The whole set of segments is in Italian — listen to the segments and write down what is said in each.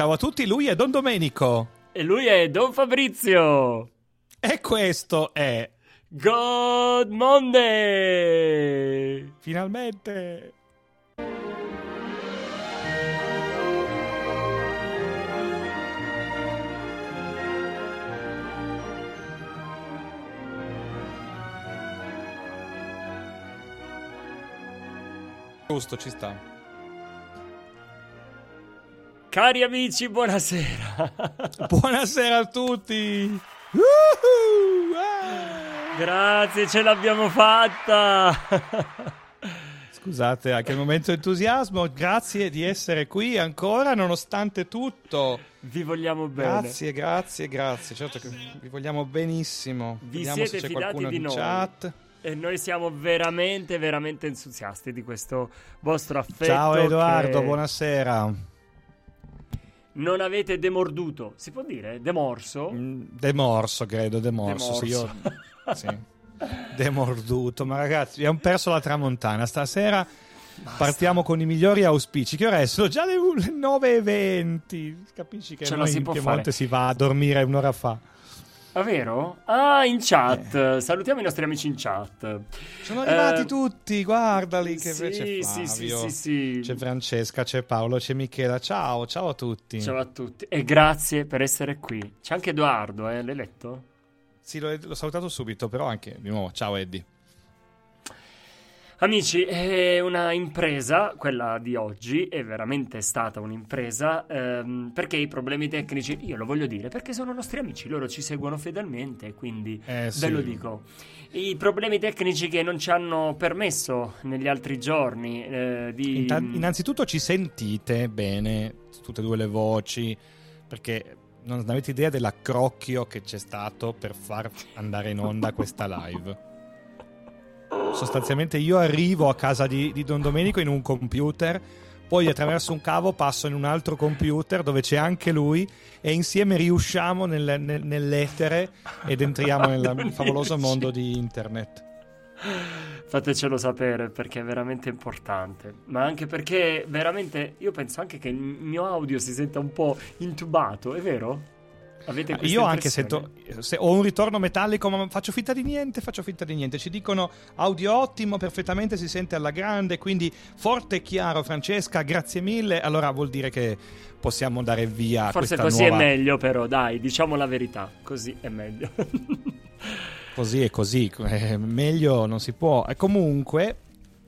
Ciao a tutti, lui è Don Domenico. E lui è Don Fabrizio. E questo è God Monday. finalmente Giusto, ci sta. Cari amici, buonasera. Buonasera a tutti. Woohoo! Ah! Grazie, ce l'abbiamo fatta. Scusate, anche il momento entusiasmo. Grazie di essere qui ancora nonostante tutto. Vi vogliamo bene. Grazie, grazie, grazie. Certo che vi vogliamo benissimo. Vi Vediamo siete se c'è fidati di in noi. chat. E noi siamo veramente, veramente entusiasti di questo vostro affetto. Ciao Edoardo, che buonasera. Non avete demorduto. Si può dire? Demorso? Mm, Demorso, credo, demorso. Sì, io... sì. Demorduto, ma ragazzi, abbiamo perso la tramontana. Stasera partiamo con i migliori auspici. Che ora è? Sono già le 9.20. Capisci che Ce noi si in può Piemonte fare. si va a dormire un'ora fa. Ah, vero? Ah, in chat. Salutiamo i nostri amici in chat. Sono arrivati Eh, tutti, guardali che sì, c'è sì, sì, sì, sì. c'è Francesca, c'è Paolo, c'è Michela. Ciao, ciao a tutti. Ciao a tutti e grazie per essere qui. C'è anche Edoardo, eh? L'hai letto? Sì, l'ho, l'ho salutato subito, però anche di nuovo, ciao Eddie. Amici, è una impresa, quella di oggi, è veramente stata un'impresa ehm, perché i problemi tecnici, io lo voglio dire, perché sono nostri amici, loro ci seguono fedelmente, quindi Eh, ve sì. lo dico. I problemi tecnici che non ci hanno permesso negli altri giorni eh, di... Intan- innanzitutto ci sentite bene, tutte e due le voci, perché non avete idea dell'accrocchio che c'è stato per far andare in onda questa live. Sostanzialmente io arrivo a casa di, di Don Domenico in un computer, poi attraverso un cavo passo in un altro computer dove c'è anche lui e insieme riusciamo nel- nel- nell'etere ed entriamo nel favoloso mondo di internet. Fatecelo sapere perché è veramente importante. Ma anche perché veramente io penso anche che il mio audio si senta un po' intubato, è vero? Questa Io anche sento se ho un ritorno metallico, ma faccio finta di niente, faccio finta di niente. Ci dicono audio ottimo, perfettamente si sente alla grande, quindi forte e chiaro Francesca, grazie mille. Allora vuol dire che possiamo dare via Forse così nuova è meglio, però, dai, diciamo la verità. Così è meglio. Così e così, eh, meglio non si può. E comunque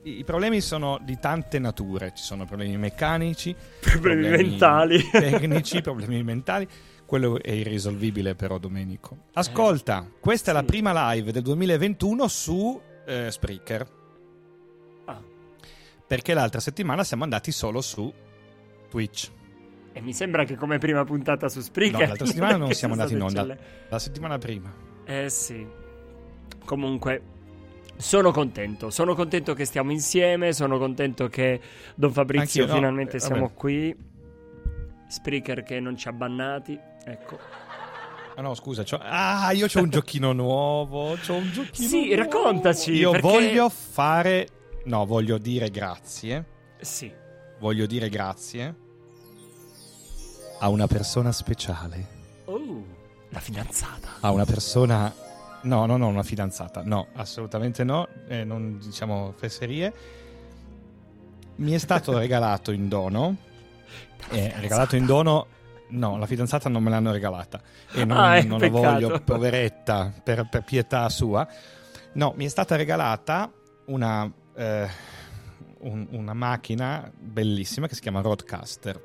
i i problemi sono di tante nature, ci sono problemi meccanici, Problemi mentali. tecnici, problemi mentali. Quello è irrisolvibile però Domenico. Ascolta, questa è la prima live del 2021 su eh, Spreaker, Ah, perché l'altra settimana siamo andati solo su Twitch. e mi sembra che come prima puntata su Spreaker... No, l'altra settimana non siamo sia andati in onda. La settimana prima. Eh sì. Comunque, sono contento. Sono contento che stiamo insieme. Sono contento che Don Fabrizio Anch'io, no, finalmente eh, siamo qui. Spreaker che non ci ha bannati. Ecco. Ah no, scusa, c'ho- ah, io ho un giochino nuovo, c'ho un giochino Sì, nuovo. raccontaci, Io perché- voglio fare no, voglio dire grazie. Sì. Voglio dire grazie a una persona speciale. Oh, la fidanzata. A una persona No, no, no, una fidanzata. No, assolutamente no, eh, non diciamo fesserie. Mi è stato regalato in dono eh, regalato in dono No, la fidanzata non me l'hanno regalata e non, Ah, eh, non la voglio, poveretta, per, per pietà sua. No, mi è stata regalata una, eh, un- una macchina bellissima che si chiama Roadcaster,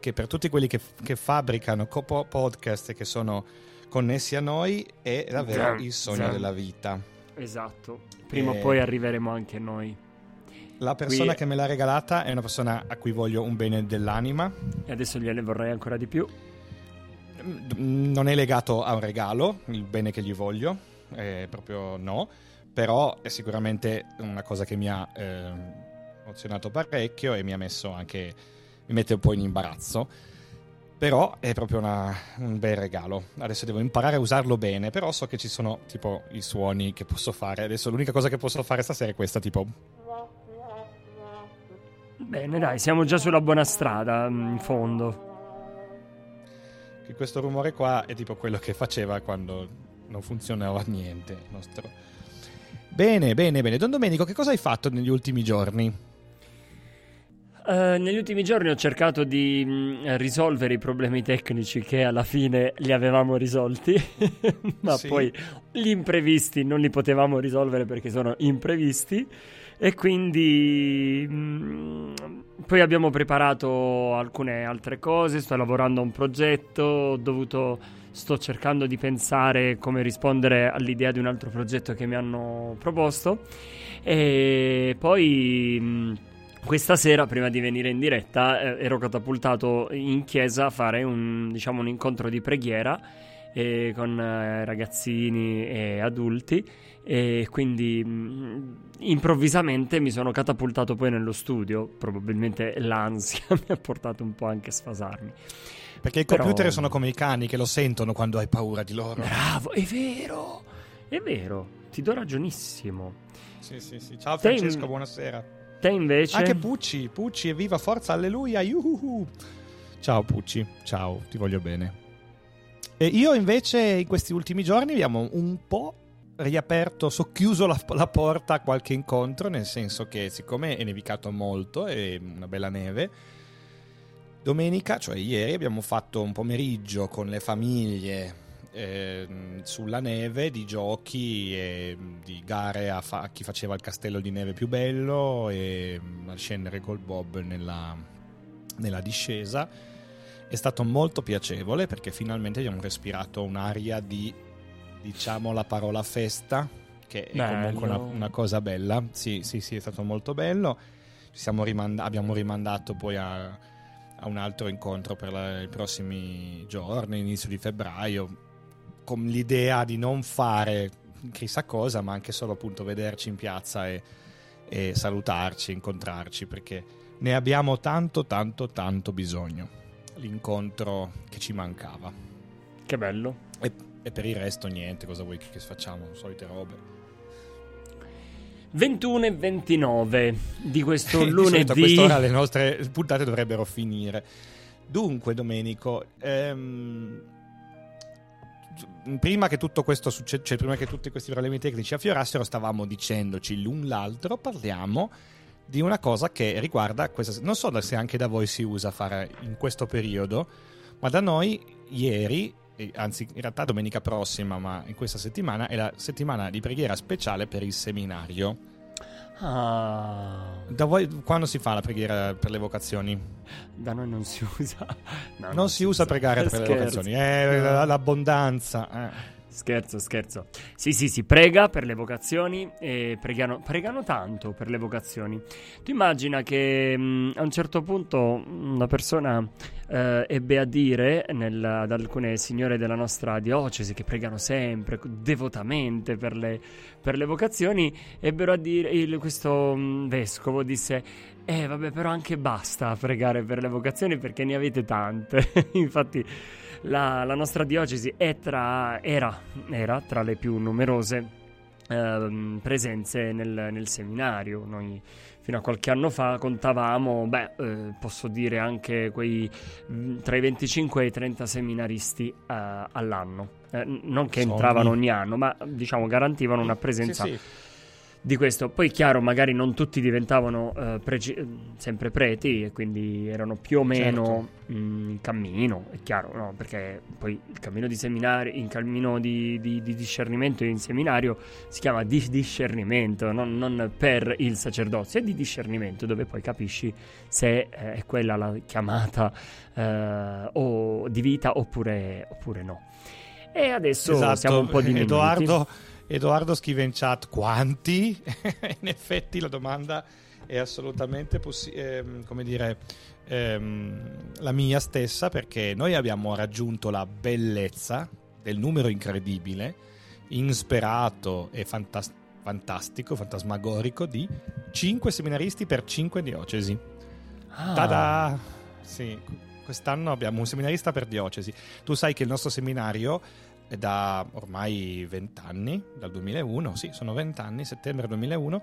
che per tutti quelli che, che fabbricano podcast e che sono connessi a noi è davvero Zan, il sogno zan. della vita. Esatto, prima e... o poi arriveremo anche noi. La persona Qui... che me l'ha regalata è una persona a cui voglio un bene dell'anima. E adesso gliene vorrei ancora di più. Mm, non è legato a un regalo, il bene che gli voglio, eh, proprio no, però è sicuramente una cosa che mi ha eh, emozionato parecchio e mi ha messo anche, mi mette un po' in imbarazzo però è proprio una, un bel regalo. Adesso devo imparare a usarlo bene, però so che ci sono tipo i suoni che posso fare. Adesso l'unica cosa che posso fare stasera è questa, tipo... Bene, dai, siamo già sulla buona strada, mm, in fondo. Che questo rumore qua è tipo quello che faceva quando non funzionava niente. Nostro... Bene, bene, bene. Don Domenico, che cosa hai fatto negli ultimi giorni? Uh, negli ultimi giorni ho cercato di mh, mm, risolvere i problemi tecnici che alla fine li avevamo risolti, ma sì. poi gli imprevisti non li potevamo risolvere perché sono imprevisti. E quindi mh, mm, poi abbiamo preparato alcune altre cose, sto lavorando a un progetto, ho dovuto, sto cercando di pensare come rispondere all'idea di un altro progetto che mi hanno proposto. E poi... Mh, mm, questa sera, prima di venire in diretta, eh, ero catapultato in chiesa a fare un, diciamo, un incontro di preghiera eh, con eh, ragazzini e adulti e quindi mh, mm, improvvisamente mi sono catapultato poi nello studio, probabilmente l'ansia mi ha portato un po' anche a sfasarmi. Perché i Però... computer sono come i cani che lo sentono quando hai paura di loro. Bravo, è vero, è vero, ti do ragionissimo. Sì, sì, sì. Ciao Francesco, Te... buonasera. Te invece? Anche Pucci, Pucci, evviva, forza, alleluia, yuhuhu. Ciao Pucci, ciao, ti voglio bene. E io invece in questi ultimi giorni abbiamo un po' riaperto, socchiuso la, la, porta a qualche incontro, nel senso che siccome è nevicato molto, è una bella neve, domenica, cioè ieri, abbiamo fatto un pomeriggio con le famiglie eh, sulla neve di giochi e di gare a, fa- a, chi faceva il castello di neve più bello e mm, a scendere col bob nella, nella discesa. È stato molto piacevole perché finalmente abbiamo respirato un'aria di, diciamo, la parola festa, che è bello. comunque una, una, cosa bella. Sì, sì, sì, è stato molto bello. Rimand- abbiamo rimandato poi a, a un altro incontro per la, i prossimi giorni, inizio di febbraio con l'idea di non fare chissà cosa, ma anche solo appunto vederci in piazza e, e salutarci, incontrarci, perché ne abbiamo tanto, tanto, tanto bisogno. L'incontro che ci mancava. Che bello. E, e per il resto niente, cosa vuoi che, facciamo? Solite robe. 21 e 29 di questo lunedì. a quest'ora le nostre puntate dovrebbero finire. Dunque, Domenico, ehm, prima che tutto questo succeda, cioè prima che tutti questi problemi tecnici affiorassero, stavamo dicendoci l'un l'altro, parliamo di una cosa che riguarda questa. Non so se anche da voi si usa fare in questo periodo, ma da noi ieri, anzi in realtà domenica prossima, ma in questa settimana, è la settimana di preghiera speciale per il seminario. Ah. Da voi quando si fa la preghiera per le vocazioni? Da noi non si usa. No, non, non, si, si usa, usa pregare per le vocazioni, è no. l'abbondanza. Eh. Scherzo, scherzo. Sì, sì, si prega per le vocazioni e pregano, pregano tanto per le vocazioni. Tu immagina che mh, mm, a un certo punto una persona eh, ebbe a dire nel, ad alcune signore della nostra diocesi che pregano sempre, devotamente per le, per le vocazioni, ebbero a dire, il, questo mh, mm, vescovo disse, eh vabbè però anche basta pregare per le vocazioni perché ne avete tante. Infatti la, la nostra diocesi tra, era, era, tra le più numerose eh, presenze nel, nel, seminario. Noi fino a qualche anno fa contavamo, beh, eh, posso dire anche quei mm, tra i 25 e i 30 seminaristi eh, all'anno. Eh, non che entravano ogni anno, ma diciamo garantivano una presenza. Sì, sì di questo. Poi, chiaro, magari non tutti diventavano uh, pregi- sempre preti e quindi erano più o meno certo. mh, in cammino, è chiaro, no? Perché poi il cammino di seminario, il cammino di, di, di discernimento in seminario si chiama di discernimento, non, non, per il sacerdozio, è di discernimento, dove poi capisci se eh, è quella la chiamata eh, o di vita oppure, oppure no. E adesso esatto. siamo un po' diminuiti. Edoardo Edoardo scrive in chat quanti? in effetti la domanda è assolutamente possi- ehm, come dire, ehm, la mia stessa perché noi abbiamo raggiunto la bellezza del numero incredibile, insperato e fantas- fantastico, fantasmagorico di 5 seminaristi per 5 diocesi. Ah. Tada! Sì, quest'anno abbiamo un seminarista per diocesi. Tu sai che il nostro seminario è da ormai 20 anni, dal 2001, sì, sono 20 anni, settembre 2001,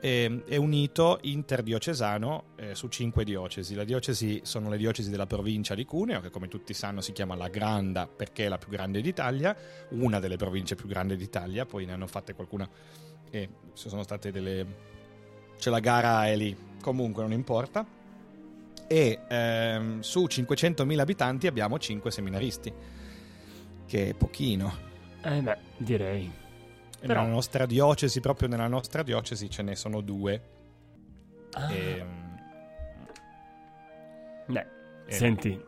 e- è unito interdiocesano eh, su 5 diocesi. Le diocesi sono le diocesi della provincia di Cuneo, che come tutti sanno si chiama La Granda perché è la più grande d'Italia, una delle province più grandi d'Italia, poi ne hanno fatte qualcuna e ci sono state delle... c'è la gara è lì, comunque non importa e ehm, su 500.000 abitanti abbiamo 5 seminaristi, che è pochino. Eh beh, direi. E Però- Nella nostra diocesi, proprio nella nostra diocesi, ce ne sono due. Ah. Ehm, Beh, eh, senti,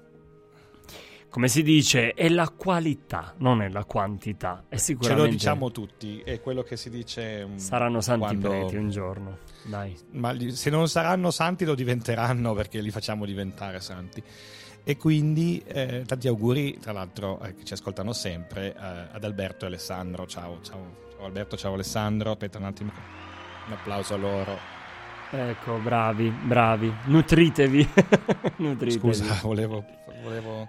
come si dice, è la qualità, non è la quantità. E ce sicuramente lo diciamo tutti, è quello che si dice... mm, saranno santi quando- preti un giorno. Dai. Ma se non saranno santi lo diventeranno perché li facciamo diventare santi. E quindi eh, tanti auguri, tra l'altro, eh, che ci ascoltano sempre, eh, ad Alberto e Alessandro. Ciao, ciao, ciao Alberto, ciao Alessandro. Aspetta un attimo, un applauso a loro. Ecco, bravi, bravi. Nutritevi. Nutritevi. Scusa, volevo, volevo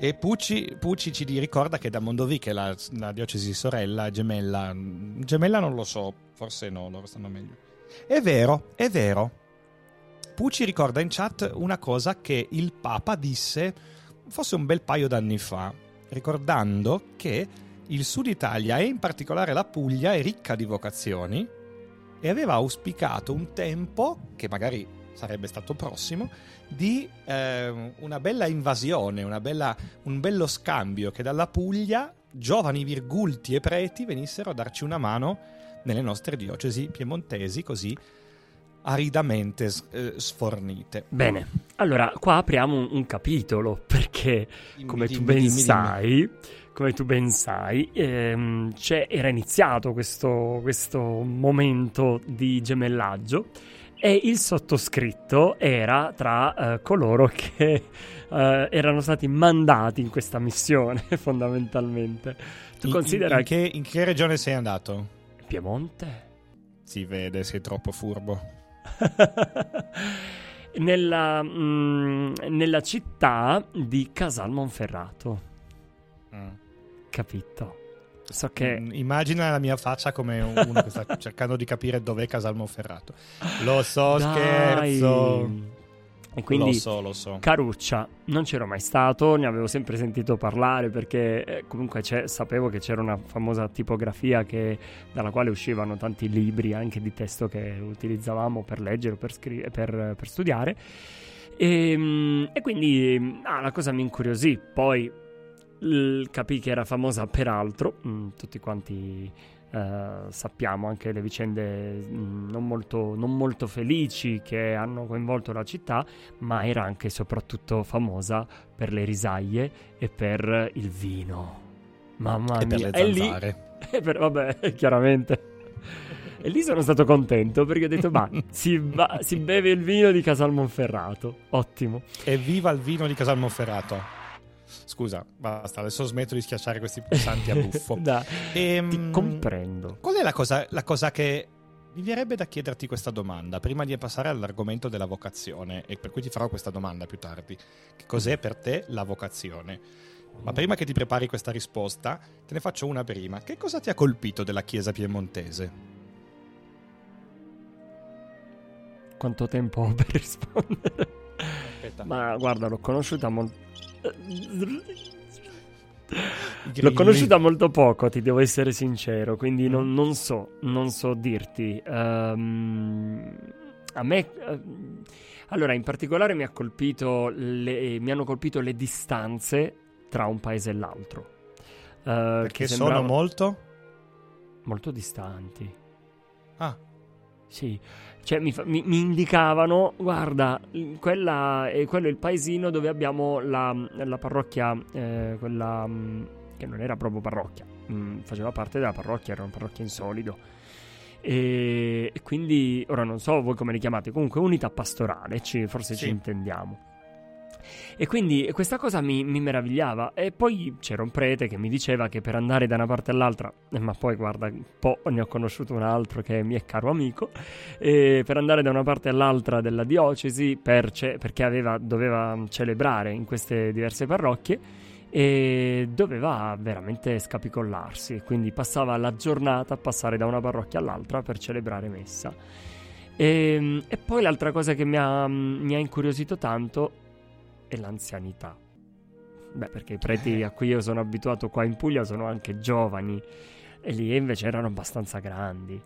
E Pucci, Pucci ci ricorda che da è la, la diocesi sorella, gemella, gemella non lo so, forse no, loro stanno meglio. È vero, è vero. Pucci ricorda in chat una cosa che il Papa disse forse un bel paio d'anni fa, ricordando che il Sud Italia e in particolare la Puglia è ricca di vocazioni e aveva auspicato un tempo, che magari sarebbe stato prossimo, di eh, una bella invasione, una bella- un bello scambio che dalla Puglia giovani virgulti e preti venissero a darci una mano nelle nostre diocesi piemontesi così aridamente eh, sfornite. Bene, allora qua apriamo un, un capitolo perché, Dimmi, come tu dimmi, ben dimmi, sai, come tu ben sai, ehm, era iniziato questo, questo momento di gemellaggio e il sottoscritto era tra eh, coloro che eh, erano stati mandati in questa missione, fondamentalmente. Tu In- considera in, che, in che regione sei andato? Piemonte? Si vede, sei troppo furbo. nella, mm, nella città di Casal Monferrato, Mm. capito? So che Mm, Immagina la mia faccia come uno che sta cercando di capire dov'è Casal Monferrato. Lo so, Dai! scherzo. E quindi lo so, lo so. Caruccia, non c'ero mai stato, ne avevo sempre sentito parlare perché eh, comunque c'è- sapevo che c'era una famosa tipografia che- dalla quale uscivano tanti libri anche di testo che utilizzavamo per leggere o per, scri- per, per studiare. E, mm, e quindi ah, la cosa mi incuriosì. Poi capì che era famosa per altro, mm, tutti quanti eh, sappiamo anche le vicende mm, non molto, non molto felici che hanno coinvolto la città, ma era anche e soprattutto famosa per le risaie e per il vino. Mamma e per mia, e lì, e per- vabbè, chiaramente. E lì sono stato contento perché ho detto, ma si, va- si beve il vino di Casal Monferrato. Ottimo. Evviva il vino di Casal Monferrato. Scusa, basta, adesso smetto di schiacciare questi pulsanti a buffo. da, E, ti mm, comprendo. Qual è la cosa, la cosa che mi verrebbe da chiederti questa domanda prima di passare all'argomento della vocazione e per cui ti farò questa domanda più tardi. Che cos'è per te la vocazione? Ma prima che ti prepari questa risposta, te ne faccio una prima. Che cosa ti ha colpito della chiesa piemontese? Quanto tempo ho per rispondere? Aspetta. Ma guarda, l'ho conosciuta molto. L'ho conosciuta molto poco, ti devo essere sincero, quindi non, Mm. non so, non so dirti. Ehm, a me, eh, allora, in particolare mi, ha colpito le- mi hanno colpito le distanze tra un paese e l'altro. Eh, Perché che sono molto... molto distanti. Ah, Sì, cioè mi, mi- mi indicavano, guarda, quella è, quello è il paesino dove abbiamo la, la parrocchia, eh, quella mm, che non era proprio parrocchia, mm, faceva parte della parrocchia, era una parrocchia in solido. E, e quindi, ora non so voi come li chiamate, comunque unità pastorale, ci- forse Sì. ci intendiamo. E quindi questa cosa mi, mi meravigliava. E poi c'era un prete che mi diceva che per andare da una parte all'altra, eh, ma poi guarda, un po' ne ho conosciuto un altro che mi è caro amico, per andare da una parte all'altra della diocesi, per ce- perché aveva- doveva celebrare in queste diverse parrocchie, e doveva veramente scapicollarsi. Quindi passava la giornata a passare da una parrocchia all'altra per celebrare messa. E, e poi l'altra cosa che mi ha, mi ha incuriosito tanto è l'anzianità. Beh, perché i preti a cui io sono abituato qua in Puglia sono anche giovani e lì invece erano abbastanza grandi.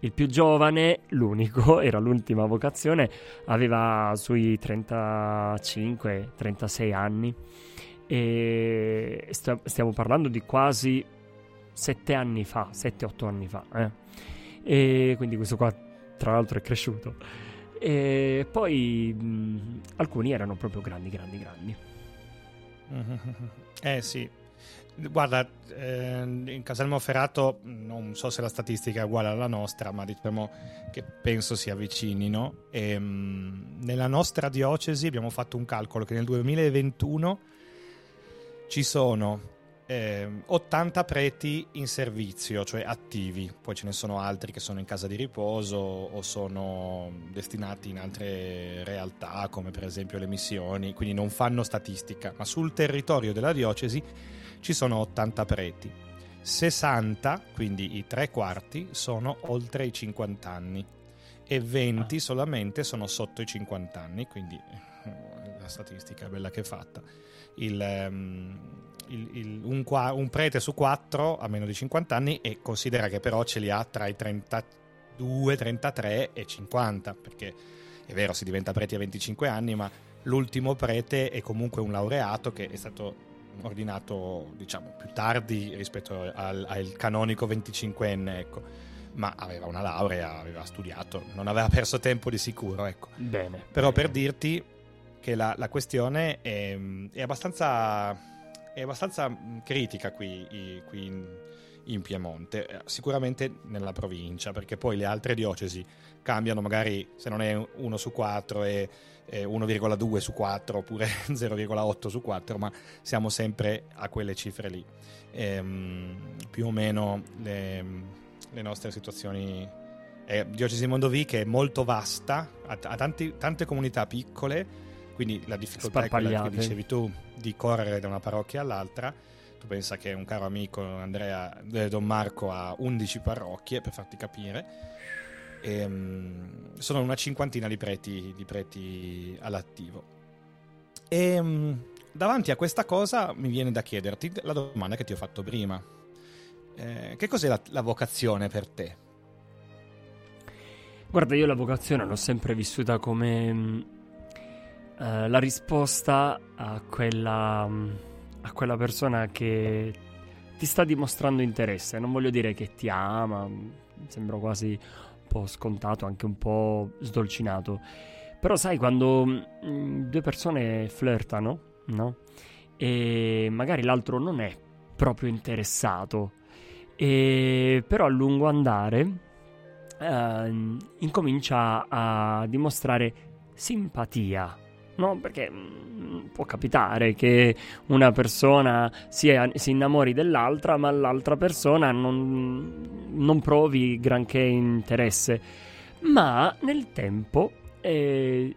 Il più giovane, l'unico, era l'ultima vocazione, aveva sui 35-36 anni e sta- stiamo parlando di quasi 7 anni fa, 7-8 anni fa. eh. E quindi questo qua tra l'altro è cresciuto. E poi mh, alcuni erano proprio grandi, grandi, grandi. Eh sì, guarda, eh, in Casalmo Ferrato non so se la statistica è uguale alla nostra, ma diciamo che penso si avvicinino. E, mh, nella nostra diocesi abbiamo fatto un calcolo che nel 2021 ci sono ehm, 80 preti in servizio, cioè attivi, poi ce ne sono altri che sono in casa di riposo o sono destinati in altre realtà come per esempio le missioni, quindi non fanno statistica, ma sul territorio della diocesi ci sono 80 preti. 60, quindi i tre quarti, sono oltre i 50 anni e 20 solamente sono sotto i 50 anni, quindi eh, la statistica è bella che è fatta. Il, ehm, il- il- un, un prete su quattro ha meno di 50 anni e considera che però ce li ha tra i 32, 33 e 50, perché è vero, si diventa preti a 25 anni, ma l'ultimo prete è comunque un laureato che è stato ordinato diciamo più tardi rispetto al, al canonico 25enne ecco ma aveva una laurea aveva studiato non aveva perso tempo di sicuro ecco Bene. però per bene. dirti che la, la questione è, è abbastanza, è abbastanza mh, critica qui, qui in, in Piemonte, Eh, sicuramente nella provincia, perché poi le altre diocesi cambiano, magari se non è 1 su 4 è, è 1,2 su 4 oppure 0,8 su 4, ma siamo sempre a quelle cifre lì. Ehm, più o meno le, le nostre situazioni è Diocesi di Mondovì che è molto vasta, ha, ha tanti- tante comunità piccole, quindi la difficoltà è quella che dicevi tu di correre da una parrocchia all'altra. Tu pensa che un caro amico Andrea, eh, Don Marco ha 11 parrocchie per farti capire. Ehm, sono una cinquantina di preti, di preti all'attivo. E mm, davanti a questa cosa mi viene da chiederti la domanda che ti ho fatto prima. Eh, che cos'è la- la vocazione per te? Guarda, io la vocazione l'ho sempre vissuta come eh, la risposta a quella, mh, a quella persona che ti sta dimostrando interesse. Non voglio dire che ti ama, mh, sembra quasi un po' scontato, anche un po' sdolcinato. Però sai, quando mh, due persone flirtano, no? E magari l'altro non è proprio interessato, e però a lungo andare ehm, incomincia a dimostrare simpatia no? Perché mh, può capitare che una persona sia, si innamori dell'altra, ma l'altra persona non, non provi granché interesse. Ma nel tempo eh,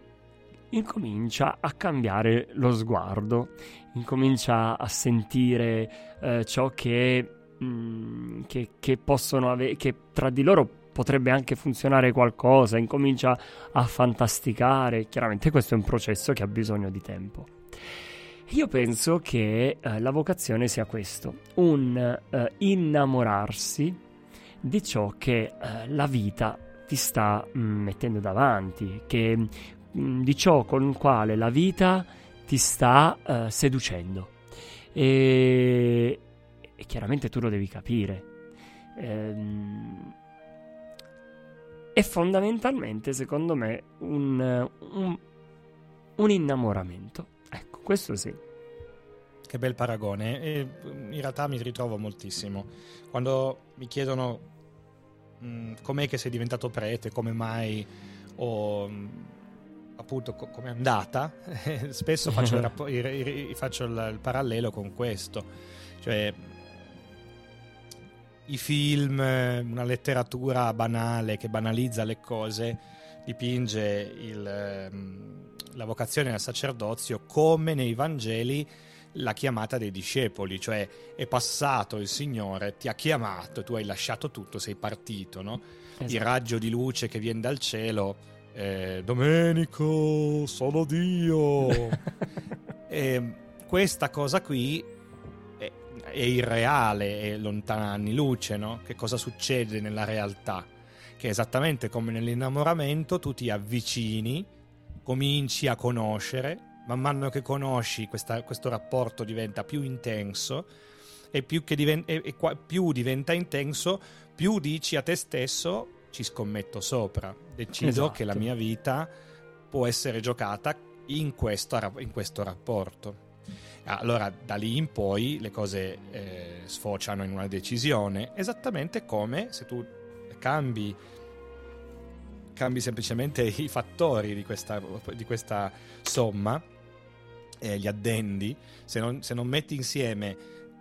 incomincia a cambiare lo sguardo, incomincia a sentire eh, ciò che, mh, mm, che, che possono avere, che tra di loro potrebbe anche funzionare qualcosa, incomincia a fantasticare. Chiaramente questo è un processo che ha bisogno di tempo. Io penso che eh, la vocazione sia questo, un eh, innamorarsi di ciò che eh, la vita ti sta mh, mm, mettendo davanti, che, mh, mm, di ciò con il quale la vita ti sta uh, seducendo. E, e, chiaramente tu lo devi capire. Ehm, è fondamentalmente, secondo me, un, un, un innamoramento. Ecco, questo sì. Che bel paragone. E in realtà mi ritrovo moltissimo. Quando mi chiedono mh, mm, com'è che sei diventato prete, come mai, o mh, appunto co- com'è andata, spesso faccio, il, rappo- il, il, faccio il parallelo con questo. Cioè, i film, una letteratura banale che banalizza le cose, dipinge il, ehm, la vocazione al sacerdozio come nei Vangeli la chiamata dei discepoli, cioè è passato il Signore, ti ha chiamato, tu hai lasciato tutto, sei partito, no? Esatto. Il raggio di luce che viene dal cielo, eh, Domenico, sono Dio. e questa cosa qui è irreale, è lontana anni luce, no? Che cosa succede nella realtà? Che esattamente come nell'innamoramento tu ti avvicini, cominci a conoscere, man mano che conosci questa, questo rapporto diventa più intenso e più, diven- e, e qua, più diventa intenso, più dici a te stesso ci scommetto sopra, decido esatto. che la mia vita può essere giocata in questo, in questo rapporto. Allora, da lì in poi le cose eh, sfociano in una decisione, esattamente come se tu cambi, cambi semplicemente i fattori di questa, di questa somma, eh, gli addendi, se non, se non metti insieme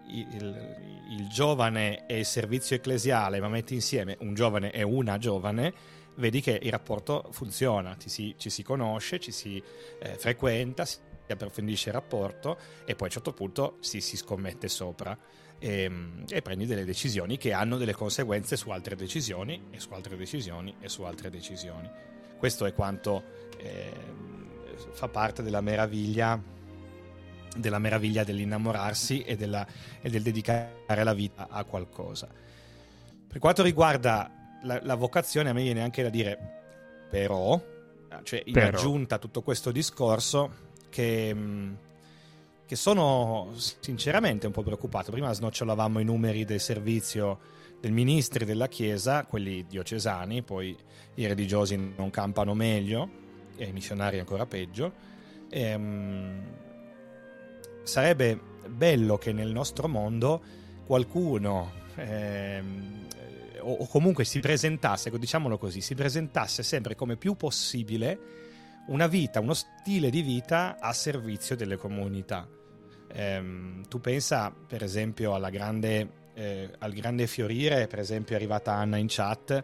il, il, giovane e il servizio ecclesiale, ma metti insieme un giovane e una giovane, vedi che il rapporto funziona, ci si, ci si conosce, ci si eh, frequenta, approfondisce il rapporto e poi a un certo punto si, si scommette sopra e, ehm, e, prendi delle decisioni che hanno delle conseguenze su altre decisioni e su altre decisioni e su altre decisioni. Questo è quanto eh, fa parte della meraviglia della meraviglia dell'innamorarsi e, della, e, del dedicare la vita a qualcosa. Per quanto riguarda la, la vocazione, a me viene anche da dire però, cioè in però. aggiunta a tutto questo discorso, che, mm, che sono sinceramente un po' preoccupato. Prima snocciolavamo i numeri del servizio dei ministri della Chiesa, quelli diocesani, poi i religiosi non campano meglio e i missionari ancora peggio. E, um, sarebbe bello che nel nostro mondo qualcuno o, o, comunque si presentasse, diciamolo così, si presentasse sempre come più possibile una vita, uno stile di vita a servizio delle comunità. Ehm, tu pensa per esempio grande, eh, al grande fiorire, per esempio è arrivata Anna in chat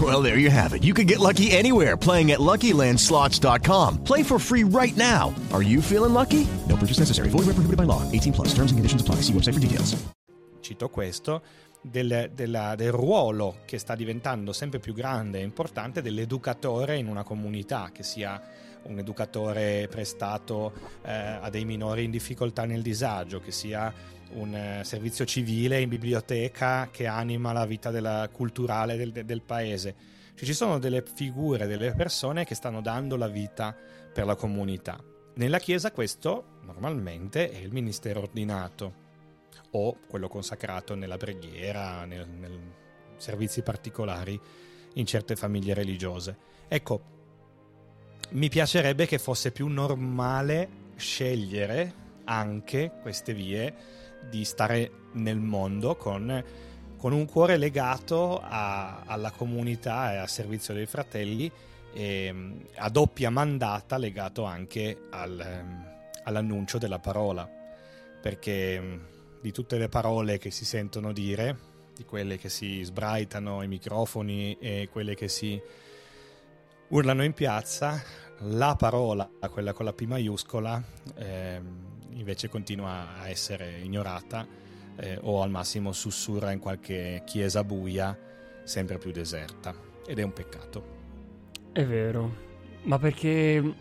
Well, there you have it. You can get lucky anywhere playing at LuckyLandSlots.com. Play for free right now. Are you feeling lucky? No purchase necessary. Void where prohibited by law. 18 plus. Terms and conditions apply. See website for details. Cito questo del, della, del ruolo che sta diventando sempre più grande e importante dell'educatore in una comunità, che sia un educatore prestato eh, a dei minori in difficoltà nel disagio, che sia un eh, servizio civile in biblioteca che anima la vita della, culturale del, del paese. Cioè, ci sono delle figure, delle persone che stanno dando la vita per la comunità. Nella Chiesa questo normalmente è il ministero ordinato o quello consacrato nella preghiera, nei servizi particolari in certe famiglie religiose. Ecco, mi piacerebbe che fosse più normale scegliere anche queste vie di stare nel mondo con, con un cuore legato a, alla comunità e al servizio dei fratelli e a doppia mandata legato anche al, all'annuncio della parola. Perché di tutte le parole che si sentono dire di quelle che si sbraitano ai microfoni e quelle che si urlano in piazza, la parola, quella con la P maiuscola, eh, invece continua a essere ignorata eh, o al massimo sussurra in qualche chiesa buia, sempre più deserta. Ed è un peccato. È vero, ma perché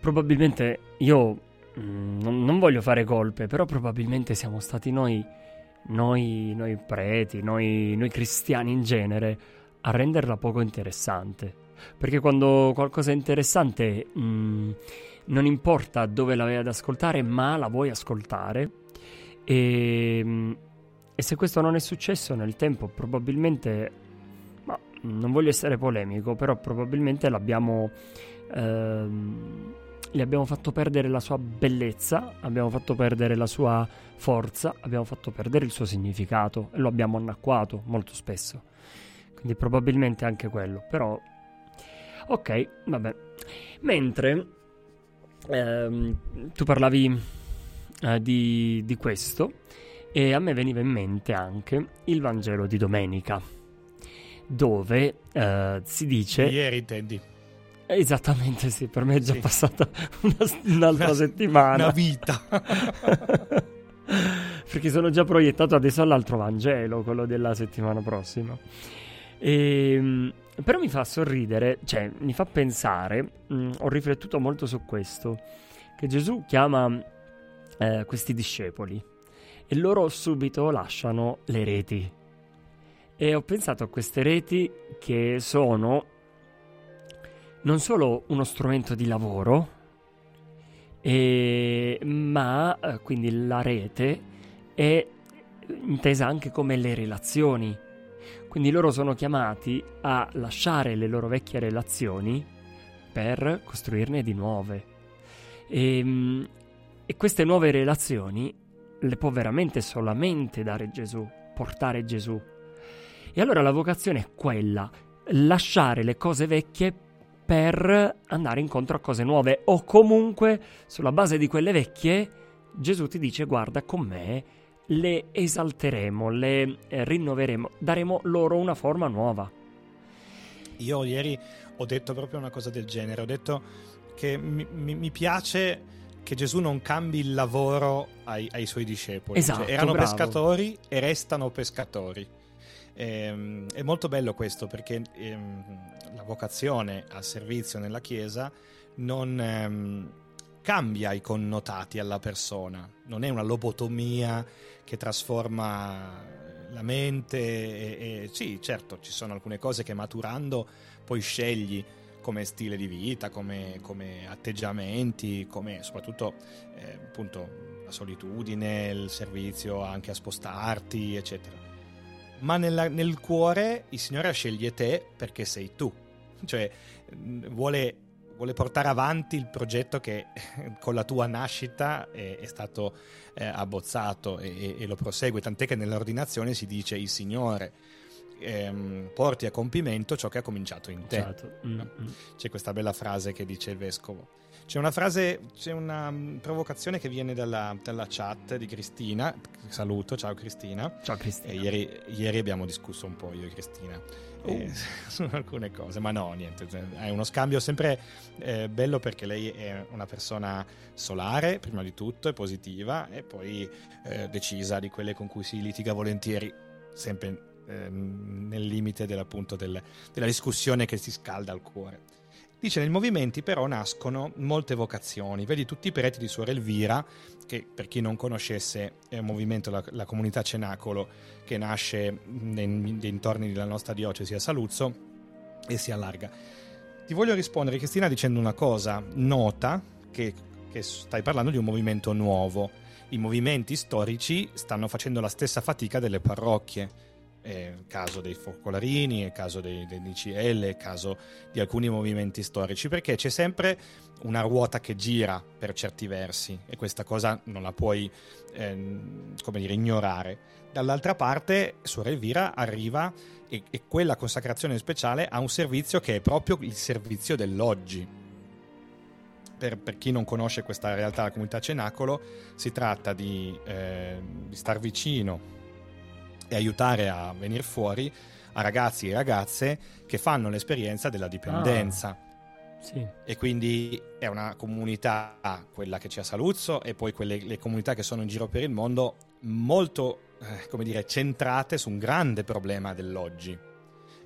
probabilmente io mh, mm, non, voglio fare colpe, però probabilmente siamo stati noi, noi, noi preti, noi, noi cristiani in genere, a renderla poco interessante. Perché quando qualcosa è interessante, mh, mm, non importa dove la vai ad ascoltare, ma la vuoi ascoltare. E, mm, e se questo non è successo nel tempo, probabilmente, ma non voglio essere polemico, però probabilmente l'abbiamo... Ehm, gli abbiamo fatto perdere la sua bellezza, abbiamo fatto perdere la sua forza, abbiamo fatto perdere il suo significato e lo abbiamo annacquato molto spesso. Quindi probabilmente anche quello, però Ok, vabbè. Mentre ehm, tu parlavi eh, di, di questo e a me veniva in mente anche il Vangelo di domenica, dove eh, si dice... Ieri intendi. Esattamente sì, per me è già sì. passata una, un'altra una, settimana. Una vita. Perché sono già proiettato adesso all'altro Vangelo, quello della settimana prossima. E, ehm, però mi fa sorridere, cioè mi fa pensare, mh, mm, ho riflettuto molto su questo, che Gesù chiama eh, questi discepoli e loro subito lasciano le reti. E ho pensato a queste reti che sono non solo uno strumento di lavoro, e, ma eh, quindi la rete è intesa anche come le relazioni quindi loro sono chiamati a lasciare le loro vecchie relazioni per costruirne di nuove. E, ehm, e queste nuove relazioni le può veramente solamente dare Gesù, portare Gesù. E allora la vocazione è quella, lasciare le cose vecchie per andare incontro a cose nuove o comunque sulla base di quelle vecchie Gesù ti dice guarda con me le esalteremo, le eh, rinnoveremo, daremo loro una forma nuova. Io ieri ho detto proprio una cosa del genere, ho detto che mi, mi, mi piace che Gesù non cambi il lavoro ai, ai suoi discepoli. Esatto, cioè, erano bravo. pescatori e restano pescatori. Ehm, è molto bello questo perché ehm, la vocazione al servizio nella Chiesa non, ehm, cambia i connotati alla persona, non è una lobotomia che trasforma la mente e, e, sì, certo, ci sono alcune cose che maturando poi scegli come stile di vita, come, come atteggiamenti, come soprattutto eh, appunto la solitudine, il servizio anche a spostarti, eccetera. Ma nella, nel cuore il Signore sceglie te perché sei tu, cioè vuole vuole portare avanti il progetto che con la tua nascita è, è stato eh, abbozzato e, e, lo prosegue, tant'è che nell'ordinazione si dice il Signore ehm, porti a compimento ciò che ha cominciato in te. Mm-hmm. C'è questa bella frase che dice il vescovo. C'è una frase, c'è una mm, provocazione che viene dalla, dalla chat di Cristina. Saluto, ciao Cristina. Ciao Cristina. Ieri, ieri abbiamo discusso un po' io e Cristina eh, su alcune cose, ma no, niente, è uno scambio sempre eh, bello perché lei è una persona solare, prima di tutto, è positiva e poi eh, decisa di quelle con cui si litiga volentieri, sempre ehm, nel limite della discussione che si scalda al cuore. Dice nei movimenti però nascono molte vocazioni, vedi tutti i preti di Suor Elvira, che per chi non conoscesse è un movimento, la, la comunità Cenacolo, che nasce nei dintorni della nostra diocesi a Saluzzo e si allarga. Ti voglio rispondere Cristina dicendo una cosa, nota che, che stai parlando di un movimento nuovo, i movimenti storici stanno facendo la stessa fatica delle parrocchie è il caso dei focolarini, è il caso dei, dei DCL, è il caso di alcuni movimenti storici, perché c'è sempre una ruota che gira per certi versi e questa cosa non la puoi ehm, come dire, ignorare. Dall'altra parte, Suor Elvira arriva e, e quella consacrazione speciale ha un servizio che è proprio il servizio dell'oggi. Per, per, chi non conosce questa realtà, la comunità Cenacolo, si tratta di, eh, di star vicino e aiutare a venire fuori a ragazzi e ragazze che fanno l'esperienza della dipendenza. Ah, sì. E quindi è una comunità, quella che c'è a Saluzzo, e poi quelle le comunità che sono in giro per il mondo, molto, eh, come dire, centrate su un grande problema dell'oggi.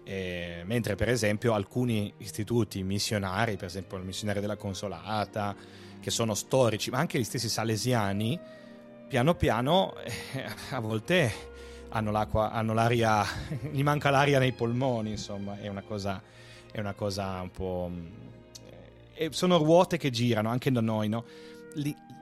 Eh, mentre per esempio alcuni istituti missionari, per esempio il missionario della Consolata, che sono storici, ma anche gli stessi salesiani, piano piano eh, a volte hanno, l'acqua, hanno l'aria, gli manca l'aria nei polmoni, insomma, è una cosa, è una cosa un po'... Eh, sono ruote che girano anche da noi, no?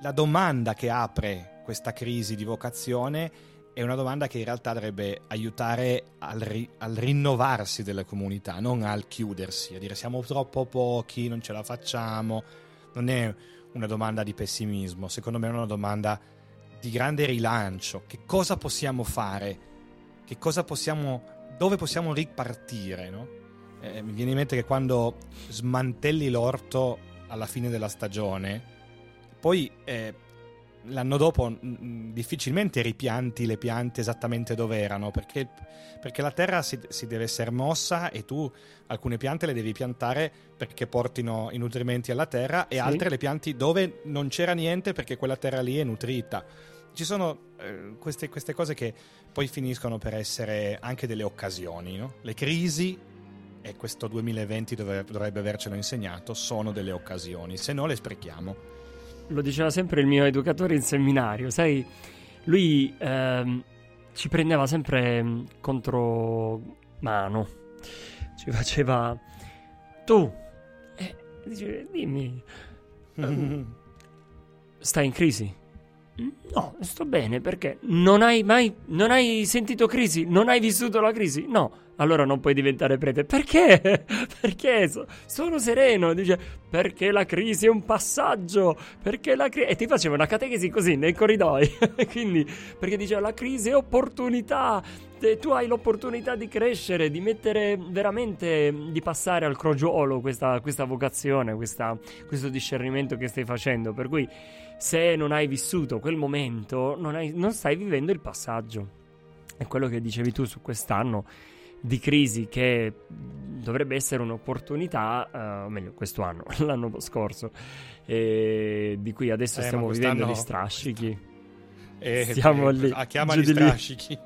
la domanda che apre questa crisi di vocazione è una domanda che in realtà dovrebbe aiutare al, ri, al, rinnovarsi delle comunità, non al chiudersi, a dire siamo troppo pochi, non ce la facciamo. Non è una domanda di pessimismo, secondo me è una domanda di grande rilancio. Che cosa possiamo fare? Che cosa possiamo, dove possiamo ripartire? No? Eh, mi viene in mente che quando smantelli l'orto alla fine della stagione, poi eh, l'anno dopo mh, difficilmente ripianti le piante esattamente dove erano, perché, perché la terra si, si, deve essere mossa e tu alcune piante le devi piantare perché portino i nutrimenti alla terra e sì. altre le pianti dove non c'era niente perché quella terra lì è nutrita ci sono eh, queste, queste, cose che poi finiscono per essere anche delle occasioni. No? Le crisi, e questo 2020 dovrebbe, dovrebbe avercelo insegnato, sono delle occasioni, se no le sprechiamo. Lo diceva sempre il mio educatore in seminario, sai, lui ehm, ci prendeva sempre mm, contro mano, ci faceva tu, eh, dice, dimmi, stai in crisi? No, sto bene perché non hai mai non hai sentito crisi, non hai vissuto la crisi. No, allora non puoi diventare prete. Perché? Perché so, sono sereno. Dice perché la crisi è un passaggio. Perché la crisi. E ti faceva una catechesi così nei corridoi. Quindi, perché diceva la crisi è opportunità. Tu hai l'opportunità di crescere, di mettere veramente, di passare al crogiolo questa, questa vocazione, questa, questo discernimento che stai facendo. Per cui se non hai vissuto quel momento, non, hai, non stai vivendo il passaggio. È quello che dicevi tu su quest'anno di crisi che dovrebbe essere un'opportunità, uh, o meglio, questo anno, l'anno scorso, e di cui adesso eh, stiamo vivendo gli strascichi. Eh, stiamo eh, lì. A chiama gli strascichi.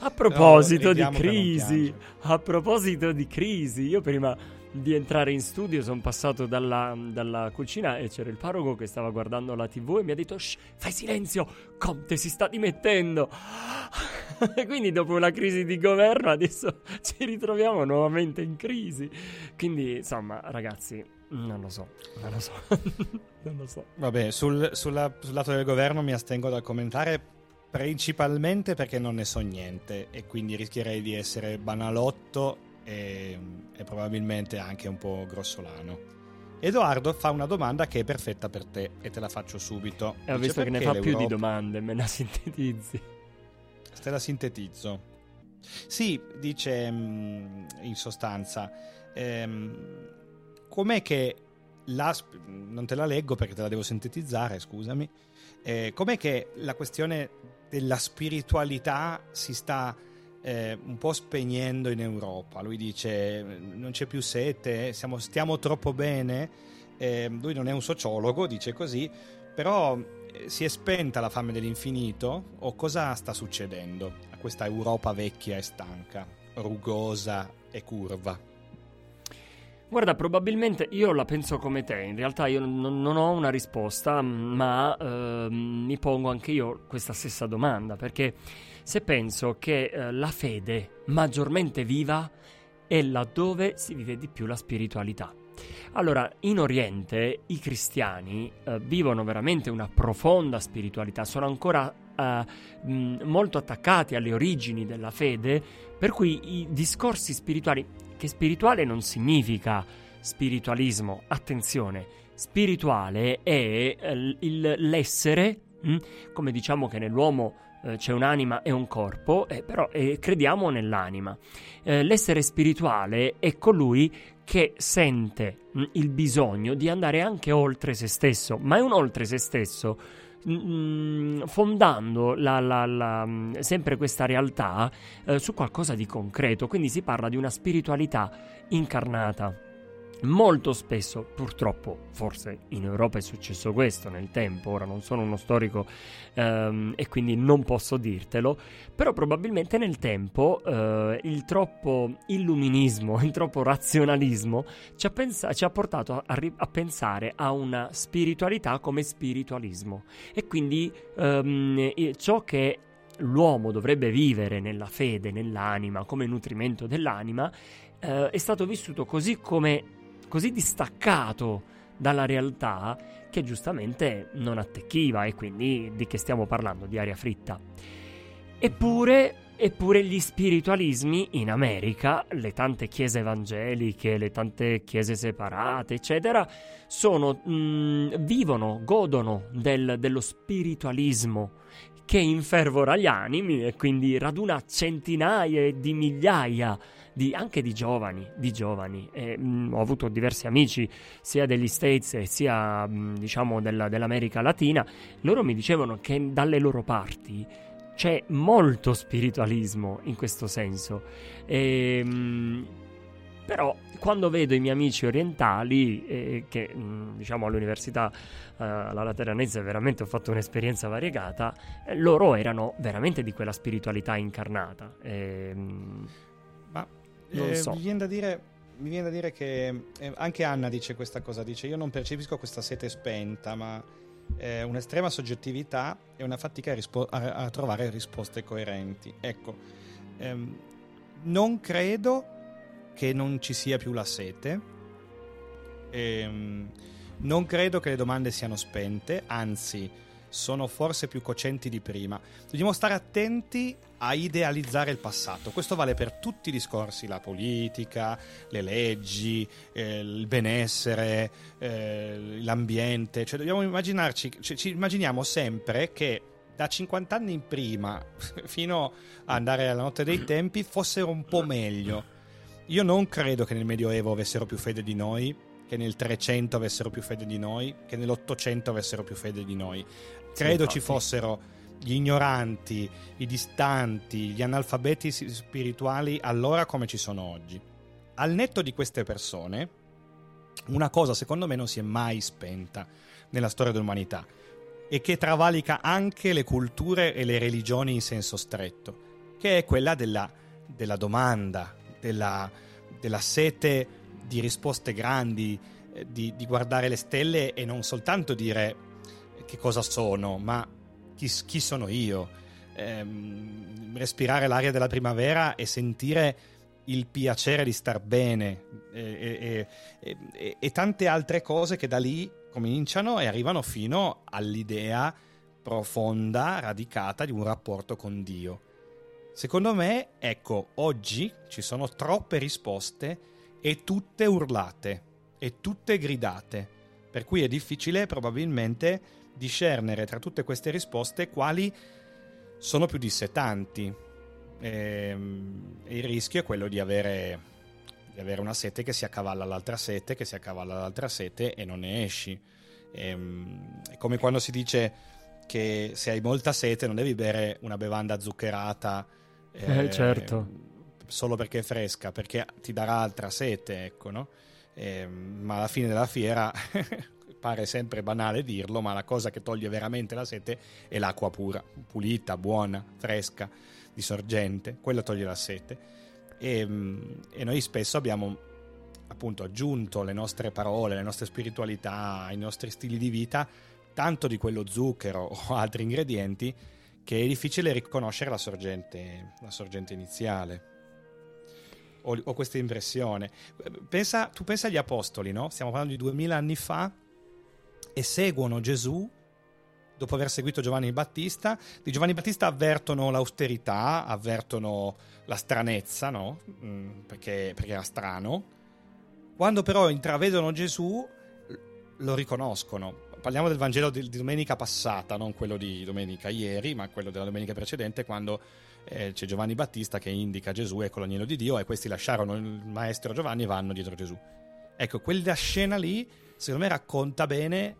A proposito no, di crisi, a proposito di crisi, io prima di entrare in studio sono passato dalla, dalla, cucina e c'era il parroco che stava guardando la tv e mi ha detto fai silenzio, Conte si sta dimettendo quindi dopo una crisi di governo adesso ci ritroviamo nuovamente in crisi quindi insomma ragazzi non lo so, non lo so, non lo so. Vabbè, sul, sulla, sul lato del governo mi astengo dal commentare principalmente perché non ne so niente e quindi rischierei di essere banalotto e, e probabilmente anche un po' grossolano. Edoardo fa una domanda che è perfetta per te e te la faccio subito. E ho Dice visto che ne fa più di domande, me la sintetizzi. Te la sintetizzo. Sì, dice mm, in sostanza, ehm, com'è che la non te la leggo perché te la devo sintetizzare, scusami. Eh, com'è che la questione della spiritualità si sta eh, un po' spegnendo in Europa? Lui dice non c'è più sete, siamo- stiamo troppo bene. Eh, lui non è un sociologo, dice così, però eh, si è spenta la fame dell'infinito o cosa sta succedendo a questa Europa vecchia e stanca, rugosa e curva? Guarda, probabilmente io la penso come te, in realtà io non, non ho una risposta, ma ehm, mi pongo anche io questa stessa domanda, perché se penso che eh, la fede maggiormente viva è laddove si vive di più la spiritualità. Allora, in Oriente i cristiani eh, vivono veramente una profonda spiritualità, sono ancora eh, molto attaccati alle origini della fede, per cui i discorsi spirituali, che spirituale non significa spiritualismo, attenzione, spirituale è eh, il- l'essere, mh, come diciamo che nell'uomo eh, c'è un'anima e un corpo, eh, però eh, crediamo nell'anima. Eh, l'essere spirituale è colui che sente mh, il bisogno di andare anche oltre se stesso, ma è un oltre se stesso mm, fondando la- la- la, mm, sempre questa realtà eh, su qualcosa di concreto, quindi si parla di una spiritualità incarnata. Molto spesso, purtroppo, forse in Europa è successo questo nel tempo, ora non sono uno storico ehm, e quindi non posso dirtelo, però probabilmente nel tempo eh, il troppo illuminismo, il troppo razionalismo ci ha, pensa- ci ha portato a, a ri- a pensare a una spiritualità come spiritualismo. E quindi ehm, ciò che l'uomo dovrebbe vivere nella fede, nell'anima, come nutrimento dell'anima, eh, è stato vissuto così come così distaccato dalla realtà che giustamente non attecchiva e quindi di che stiamo parlando? Di aria fritta. Eppure, eppure gli spiritualismi in America, le tante chiese evangeliche, le tante chiese separate, eccetera, sono, mh, vivono, godono del- dello spiritualismo che infervora gli animi e quindi raduna centinaia di migliaia di- anche di giovani, di giovani. E, mh, ho avuto diversi amici sia degli States sia mh, diciamo della- dell'America Latina. Loro mi dicevano che dalle loro parti c'è molto spiritualismo in questo senso. E, mh, però quando vedo i miei amici orientali, eh, che diciamo all'università eh, alla Lateranense veramente ho fatto un'esperienza variegata, eh, loro erano veramente di quella spiritualità incarnata. E, Ma Non eh, so. mi, viene da dire, mi viene da dire che eh, anche Anna dice questa cosa, dice io non percepisco questa sete spenta, ma eh, un'estrema soggettività e una fatica a, rispo- a- a trovare risposte coerenti. Ecco, ehm, non credo che non ci sia più la sete, ehm, non credo che le domande siano spente, anzi sono forse più cocenti di prima. Dobbiamo stare attenti a idealizzare il passato. Questo vale per tutti i discorsi, la politica, le leggi, eh, il benessere, eh, l'ambiente. Cioè dobbiamo immaginarci, cioè, ci immaginiamo sempre che da 50 anni in prima fino ad andare alla notte dei tempi fossero un po' meglio. Io non credo che nel Medioevo avessero più fede di noi, che nel 300 avessero più fede di noi, che nell'800 avessero più fede di noi. Credo ci infatti. fossero gli ignoranti, i distanti, gli analfabeti spirituali allora come ci sono oggi. Al netto di queste persone, una cosa secondo me non si è mai spenta nella storia dell'umanità e che travalica anche le culture e le religioni in senso stretto, che è quella della, della domanda, della, della sete di risposte grandi, eh, di, di guardare le stelle e non soltanto dire che cosa sono, ma chi, chi sono io. Ehm, respirare l'aria della primavera e sentire il piacere di star bene e, e- e- e- tante altre cose che da lì cominciano e arrivano fino all'idea profonda, radicata di un rapporto con Dio. Secondo me, ecco, oggi ci sono troppe risposte e tutte urlate e tutte gridate, per cui è difficile probabilmente discernere tra tutte queste risposte quali sono più dissetanti. Ehm, E il rischio è quello di avere di avere una sete che si accavalla all'altra sete, che si accavalla all'altra sete e non ne esci. Ehm, è come quando si dice che se hai molta sete non devi bere una bevanda zuccherata Eh, certo. solo perché è fresca, perché ti darà altra sete, ecco, no? Ehm, ma alla fine della fiera pare sempre banale dirlo, ma la cosa che toglie veramente la sete è l'acqua pura, pulita, buona, fresca, di sorgente, quella toglie la sete. E, mm, e noi spesso abbiamo appunto aggiunto le nostre parole, le nostre spiritualità, i nostri stili di vita, tanto di quello zucchero o altri ingredienti che è difficile riconoscere la sorgente, la sorgente iniziale. Ho, ho questa impressione. Pensa, tu pensa agli apostoli, no? Stiamo parlando di duemila anni fa e seguono Gesù dopo aver seguito Giovanni Battista. Di Giovanni Battista avvertono l'austerità, avvertono la stranezza, no? Mm, perché, perché era strano. Quando però intravedono Gesù, lo riconoscono. Parliamo del Vangelo di domenica passata, non quello di domenica ieri, ma quello della domenica precedente, quando eh, c'è Giovanni Battista che indica Gesù, ecco l'agnello di Dio, e questi lasciarono il maestro Giovanni e vanno dietro Gesù. Ecco, quella scena lì, secondo me, racconta bene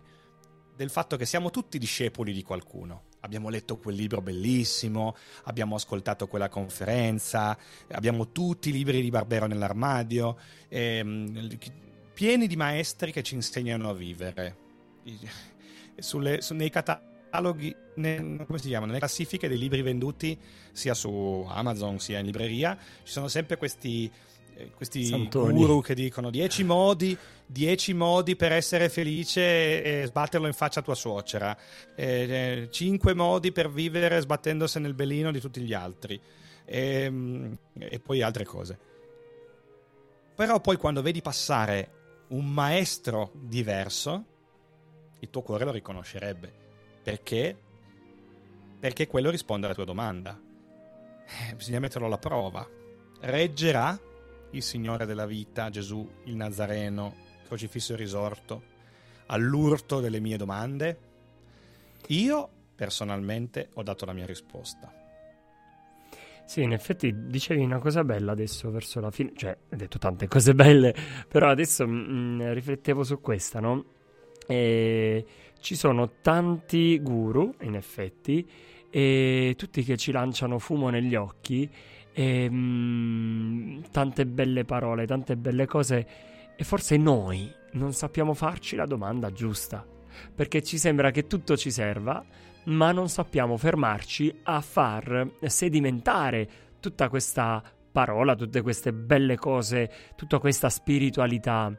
del fatto che siamo tutti discepoli di qualcuno. Abbiamo letto quel libro bellissimo, abbiamo ascoltato quella conferenza, abbiamo tutti i libri di Barbero nell'armadio, ehm, pieni di maestri che ci insegnano a vivere. Sulle, su, nei cataloghi, ne, come si chiamano? Nelle classifiche dei libri venduti sia su Amazon sia in libreria, ci sono sempre questi questi Santoni. guru che dicono 10 modi, 10 modi per essere felice e sbatterlo in faccia a tua suocera, 5 modi per vivere sbattendosi nel belino di tutti gli altri e, e poi altre cose. Però poi quando vedi passare un maestro diverso, il tuo cuore lo riconoscerebbe. Perché? Perché quello risponde alla tua domanda. Eh, bisogna metterlo alla prova. Reggerà il Signore della vita, Gesù il Nazareno, crocifisso risorto, all'urto delle mie domande? Io personalmente ho dato la mia risposta. Sì, in effetti dicevi una cosa bella adesso verso la fine, cioè hai detto tante cose belle, però adesso mh, riflettevo su questa, no? E ci sono tanti guru, in effetti, e tutti che ci lanciano fumo negli occhi e, mh, tante belle parole, tante belle cose e forse noi non sappiamo farci la domanda giusta, perché ci sembra che tutto ci serva, ma non sappiamo fermarci a far sedimentare tutta questa parola, tutte queste belle cose, tutta questa spiritualità.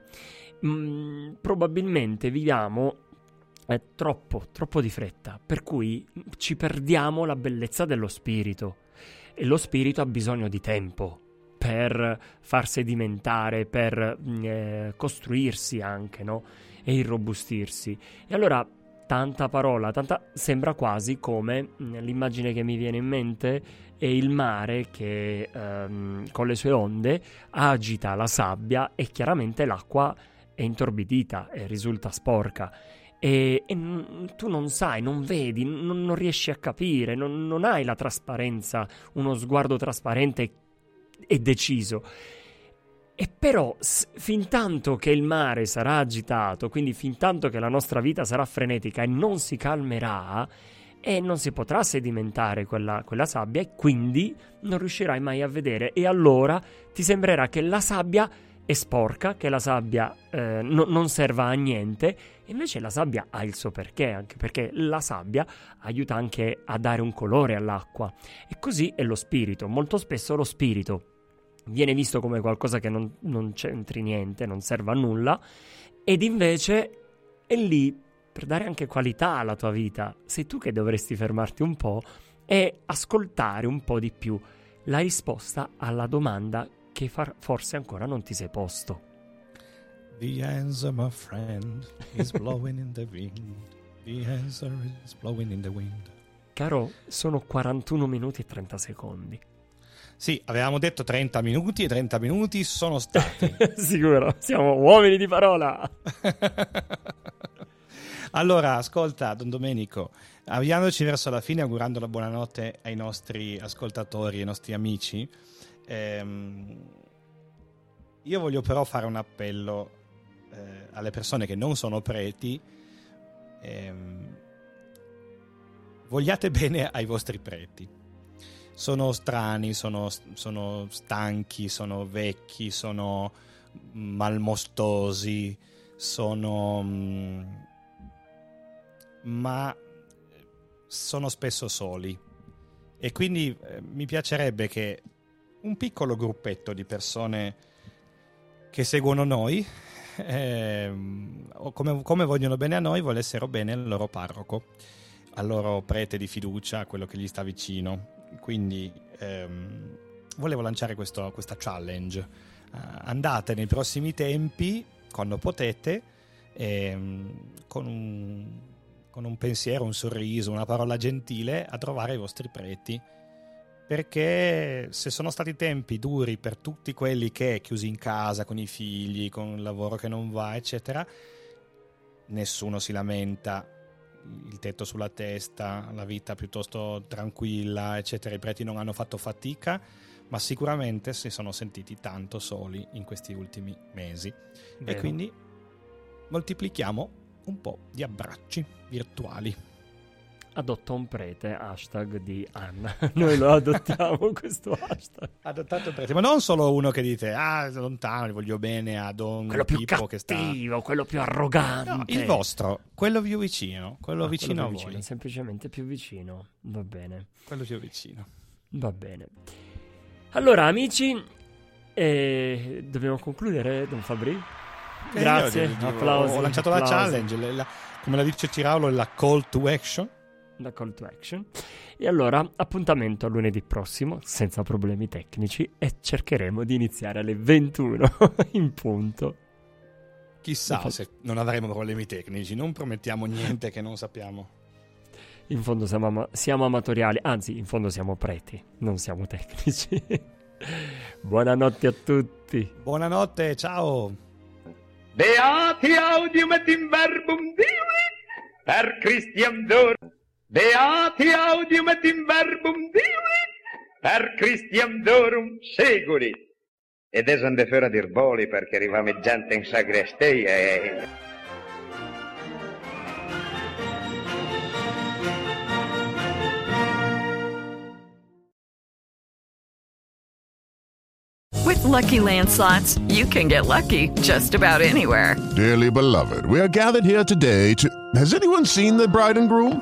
Mm, probabilmente viviamo eh, troppo, troppo di fretta, per cui ci perdiamo la bellezza dello spirito e lo spirito ha bisogno di tempo per far sedimentare, per eh, costruirsi anche, no? E irrobustirsi. E allora tanta parola, tanta... sembra quasi come l'immagine che mi viene in mente è il mare che ehm, con le sue onde agita la sabbia e chiaramente l'acqua è intorbidita e risulta sporca. E, e n- tu non sai, non vedi, non, non riesci a capire, non, non hai la trasparenza, uno sguardo trasparente e deciso. E però, s- fin tanto che il mare sarà agitato, quindi fin tanto che la nostra vita sarà frenetica e non si calmerà, e non si potrà sedimentare quella, quella sabbia e quindi non riuscirai mai a vedere. E allora ti sembrerà che la sabbia è sporca, che la sabbia eh, no, non serva a niente, invece la sabbia ha il suo perché, anche perché la sabbia aiuta anche a dare un colore all'acqua. E così è lo spirito. Molto spesso lo spirito viene visto come qualcosa che non, non c'entri niente, non serve a nulla, ed invece è lì per dare anche qualità alla tua vita. Sei tu che dovresti fermarti un po' e ascoltare un po' di più la risposta alla domanda che far- forse ancora non ti sei posto. The answer, my friend, is blowing in the wind. The answer is blowing in the wind. Caro, sono 41 minuti e 30 secondi. Sì, avevamo detto 30 minuti e 30 minuti sono stati. Sicuro, siamo uomini di parola. allora, ascolta, Don Domenico, avviandoci verso la fine, augurando la buonanotte ai nostri ascoltatori, ai nostri amici, ehm, Io voglio però fare un appello eh, alle persone che non sono preti. Ehm, vogliate bene ai vostri preti. Sono strani, sono, sono stanchi, sono vecchi, sono malmostosi, sono... mm, ma sono spesso soli. E quindi eh, mi piacerebbe che un piccolo gruppetto di persone che seguono noi, o come, come vogliono bene a noi, volessero bene al loro parroco, al loro prete di fiducia, a quello che gli sta vicino. Quindi ehm, volevo lanciare questo- questa challenge. Eh, andate nei prossimi tempi, quando potete, ehm, con un, con un pensiero, un sorriso, una parola gentile a trovare i vostri preti. Perché se sono stati tempi duri per tutti quelli che chiusi in casa con i figli, con il lavoro che non va, eccetera, nessuno si lamenta, il tetto sulla testa, la vita piuttosto tranquilla, eccetera. I preti non hanno fatto fatica, ma sicuramente si sono sentiti tanto soli in questi ultimi mesi. E Vero. quindi moltiplichiamo un po' di abbracci virtuali. Adotto un prete, hashtag di Anna. Noi lo adottiamo questo hashtag. Adottato il prete, ma non solo uno che dite, ah, lontano, gli voglio bene a Don Quello più Pippo che sta... cattivo, quello più arrogante. No, il vostro, quello più vicino, quello Ah, vicino quello a voi. vicino, semplicemente più vicino. Va bene. Quello più vicino. Va bene. Allora, amici, eh, dobbiamo concludere, Don Fabri? Eh, Grazie, io- applausi. Ho lanciato la applausi. challenge, le- la- come la dice Ciraulo, la call to action. La call to action. E allora, appuntamento a lunedì prossimo, senza problemi tecnici, e cercheremo di iniziare alle 21 in punto. Chissà se non avremo problemi tecnici, non promettiamo niente che non sappiamo. In fondo siamo, ama- siamo amatoriali, anzi, in fondo siamo preti, non siamo tecnici. Buonanotte a tutti. Buonanotte, ciao. Beati audium et in verbum Divi, per Christian Dor. Beati audium et in verbum Divi, per Christian Dorum seguri. Ed esan de fera dir boli perché arrivame gente in sagrestia e... Eh? With Lucky Land slots, you can get lucky just about anywhere. Dearly beloved, we are gathered here today to. Has anyone seen the bride and groom?